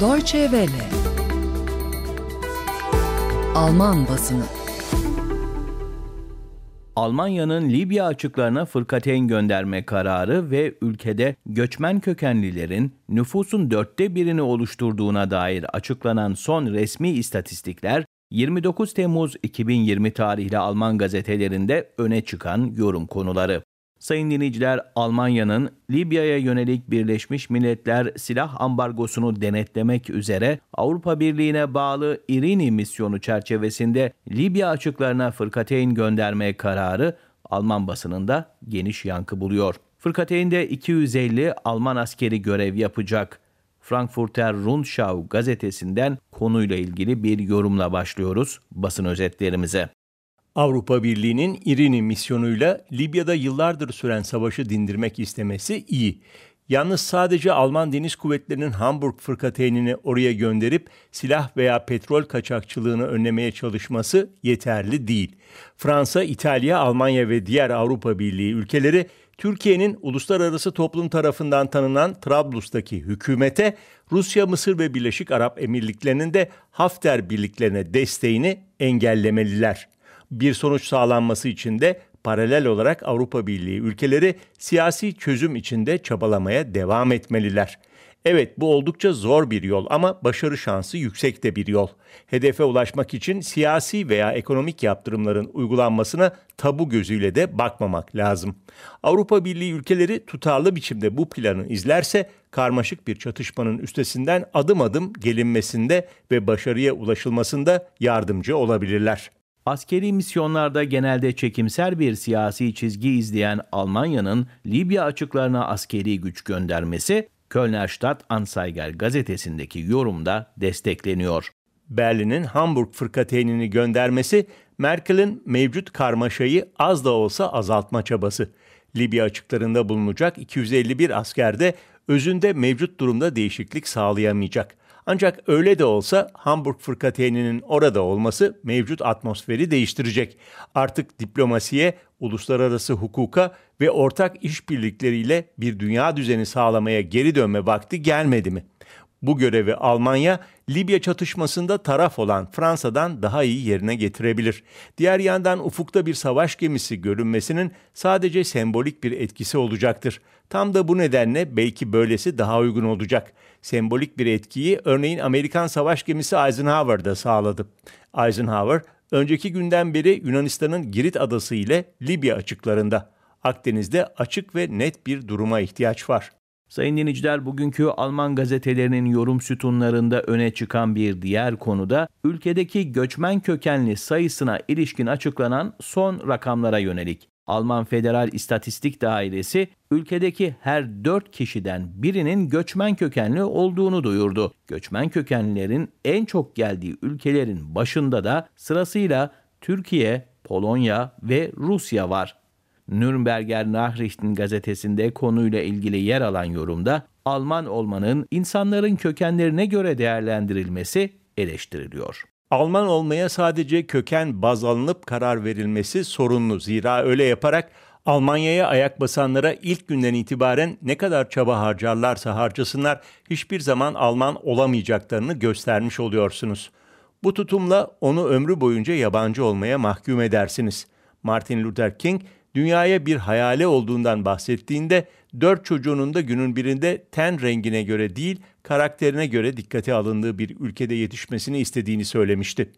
Deutsche Welle Alman basını Almanya'nın Libya açıklarına fırkateyn gönderme kararı ve ülkede göçmen kökenlilerin nüfusun dörtte birini oluşturduğuna dair açıklanan son resmi istatistikler 29 Temmuz 2020 tarihli Alman gazetelerinde öne çıkan yorum konuları. Sayın dinleyiciler, Almanya'nın Libya'ya yönelik Birleşmiş Milletler silah ambargosunu denetlemek üzere Avrupa Birliği'ne bağlı İrini misyonu çerçevesinde Libya açıklarına fırkateyn gönderme kararı Alman basınında geniş yankı buluyor. Fırkateyn'de 250 Alman askeri görev yapacak. Frankfurter Rundschau gazetesinden konuyla ilgili bir yorumla başlıyoruz basın özetlerimize. Avrupa Birliği'nin İrini misyonuyla Libya'da yıllardır süren savaşı dindirmek istemesi iyi. Yalnız sadece Alman Deniz Kuvvetleri'nin Hamburg fırkateynini oraya gönderip silah veya petrol kaçakçılığını önlemeye çalışması yeterli değil. Fransa, İtalya, Almanya ve diğer Avrupa Birliği ülkeleri Türkiye'nin uluslararası toplum tarafından tanınan Trablus'taki hükümete Rusya, Mısır ve Birleşik Arap Emirlikleri'nin de Hafter birliklerine desteğini engellemeliler. Bir sonuç sağlanması için de paralel olarak Avrupa Birliği ülkeleri siyasi çözüm içinde çabalamaya devam etmeliler. Evet bu oldukça zor bir yol ama başarı şansı yüksek de bir yol. Hedefe ulaşmak için siyasi veya ekonomik yaptırımların uygulanmasına tabu gözüyle de bakmamak lazım. Avrupa Birliği ülkeleri tutarlı biçimde bu planı izlerse karmaşık bir çatışmanın üstesinden adım adım gelinmesinde ve başarıya ulaşılmasında yardımcı olabilirler. Askeri misyonlarda genelde çekimser bir siyasi çizgi izleyen Almanya'nın Libya açıklarına askeri güç göndermesi Kölner Stadt Anzeiger gazetesindeki yorumda destekleniyor. Berlin'in Hamburg fırkateynini göndermesi Merkel'in mevcut karmaşayı az da olsa azaltma çabası. Libya açıklarında bulunacak 251 asker de özünde mevcut durumda değişiklik sağlayamayacak. Ancak öyle de olsa Hamburg fırkateyninin orada olması mevcut atmosferi değiştirecek. Artık diplomasiye, uluslararası hukuka ve ortak işbirlikleriyle bir dünya düzeni sağlamaya geri dönme vakti gelmedi mi? Bu görevi Almanya, Libya çatışmasında taraf olan Fransa'dan daha iyi yerine getirebilir. Diğer yandan ufukta bir savaş gemisi görünmesinin sadece sembolik bir etkisi olacaktır. Tam da bu nedenle belki böylesi daha uygun olacak. Sembolik bir etkiyi örneğin Amerikan savaş gemisi Eisenhower'da sağladı. Eisenhower, önceki günden beri Yunanistan'ın Girit adası ile Libya açıklarında. Akdeniz'de açık ve net bir duruma ihtiyaç var. Sayın dinleyiciler bugünkü Alman gazetelerinin yorum sütunlarında öne çıkan bir diğer konuda ülkedeki göçmen kökenli sayısına ilişkin açıklanan son rakamlara yönelik. Alman Federal İstatistik Dairesi ülkedeki her 4 kişiden birinin göçmen kökenli olduğunu duyurdu. Göçmen kökenlilerin en çok geldiği ülkelerin başında da sırasıyla Türkiye, Polonya ve Rusya var. Nürnberger Nachrichten gazetesinde konuyla ilgili yer alan yorumda Alman olmanın insanların kökenlerine göre değerlendirilmesi eleştiriliyor. Alman olmaya sadece köken baz alınıp karar verilmesi sorunlu. Zira öyle yaparak Almanya'ya ayak basanlara ilk günden itibaren ne kadar çaba harcarlarsa harcasınlar hiçbir zaman Alman olamayacaklarını göstermiş oluyorsunuz. Bu tutumla onu ömrü boyunca yabancı olmaya mahkum edersiniz. Martin Luther King dünyaya bir hayale olduğundan bahsettiğinde dört çocuğunun da günün birinde ten rengine göre değil karakterine göre dikkate alındığı bir ülkede yetişmesini istediğini söylemişti.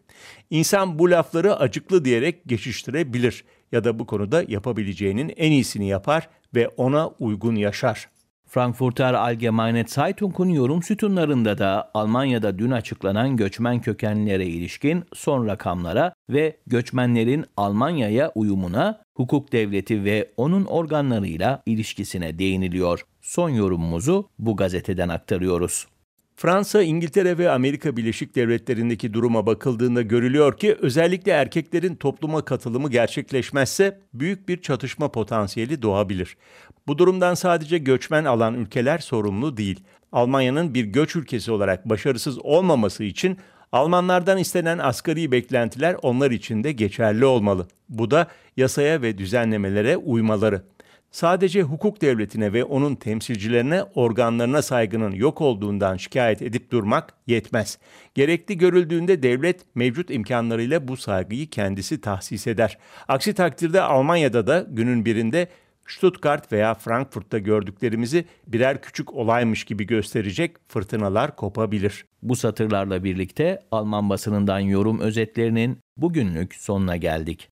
İnsan bu lafları acıklı diyerek geçiştirebilir ya da bu konuda yapabileceğinin en iyisini yapar ve ona uygun yaşar. Frankfurter Allgemeine Zeitung'un yorum sütunlarında da Almanya'da dün açıklanan göçmen kökenlilere ilişkin son rakamlara ve göçmenlerin Almanya'ya uyumuna, hukuk devleti ve onun organlarıyla ilişkisine değiniliyor. Son yorumumuzu bu gazeteden aktarıyoruz. Fransa, İngiltere ve Amerika Birleşik Devletleri'ndeki duruma bakıldığında görülüyor ki özellikle erkeklerin topluma katılımı gerçekleşmezse büyük bir çatışma potansiyeli doğabilir. Bu durumdan sadece göçmen alan ülkeler sorumlu değil. Almanya'nın bir göç ülkesi olarak başarısız olmaması için Almanlardan istenen asgari beklentiler onlar için de geçerli olmalı. Bu da yasaya ve düzenlemelere uymaları. sadece hukuk devletine ve onun temsilcilerine organlarına saygının yok olduğundan şikayet edip durmak yetmez. Gerekli görüldüğünde devlet mevcut imkanlarıyla bu saygıyı kendisi tahsis eder. Aksi takdirde Almanya'da da günün birinde Stuttgart veya Frankfurt'ta gördüklerimizi birer küçük olaymış gibi gösterecek fırtınalar kopabilir. Bu satırlarla birlikte Alman basınından yorum özetlerinin bugünlük sonuna geldik.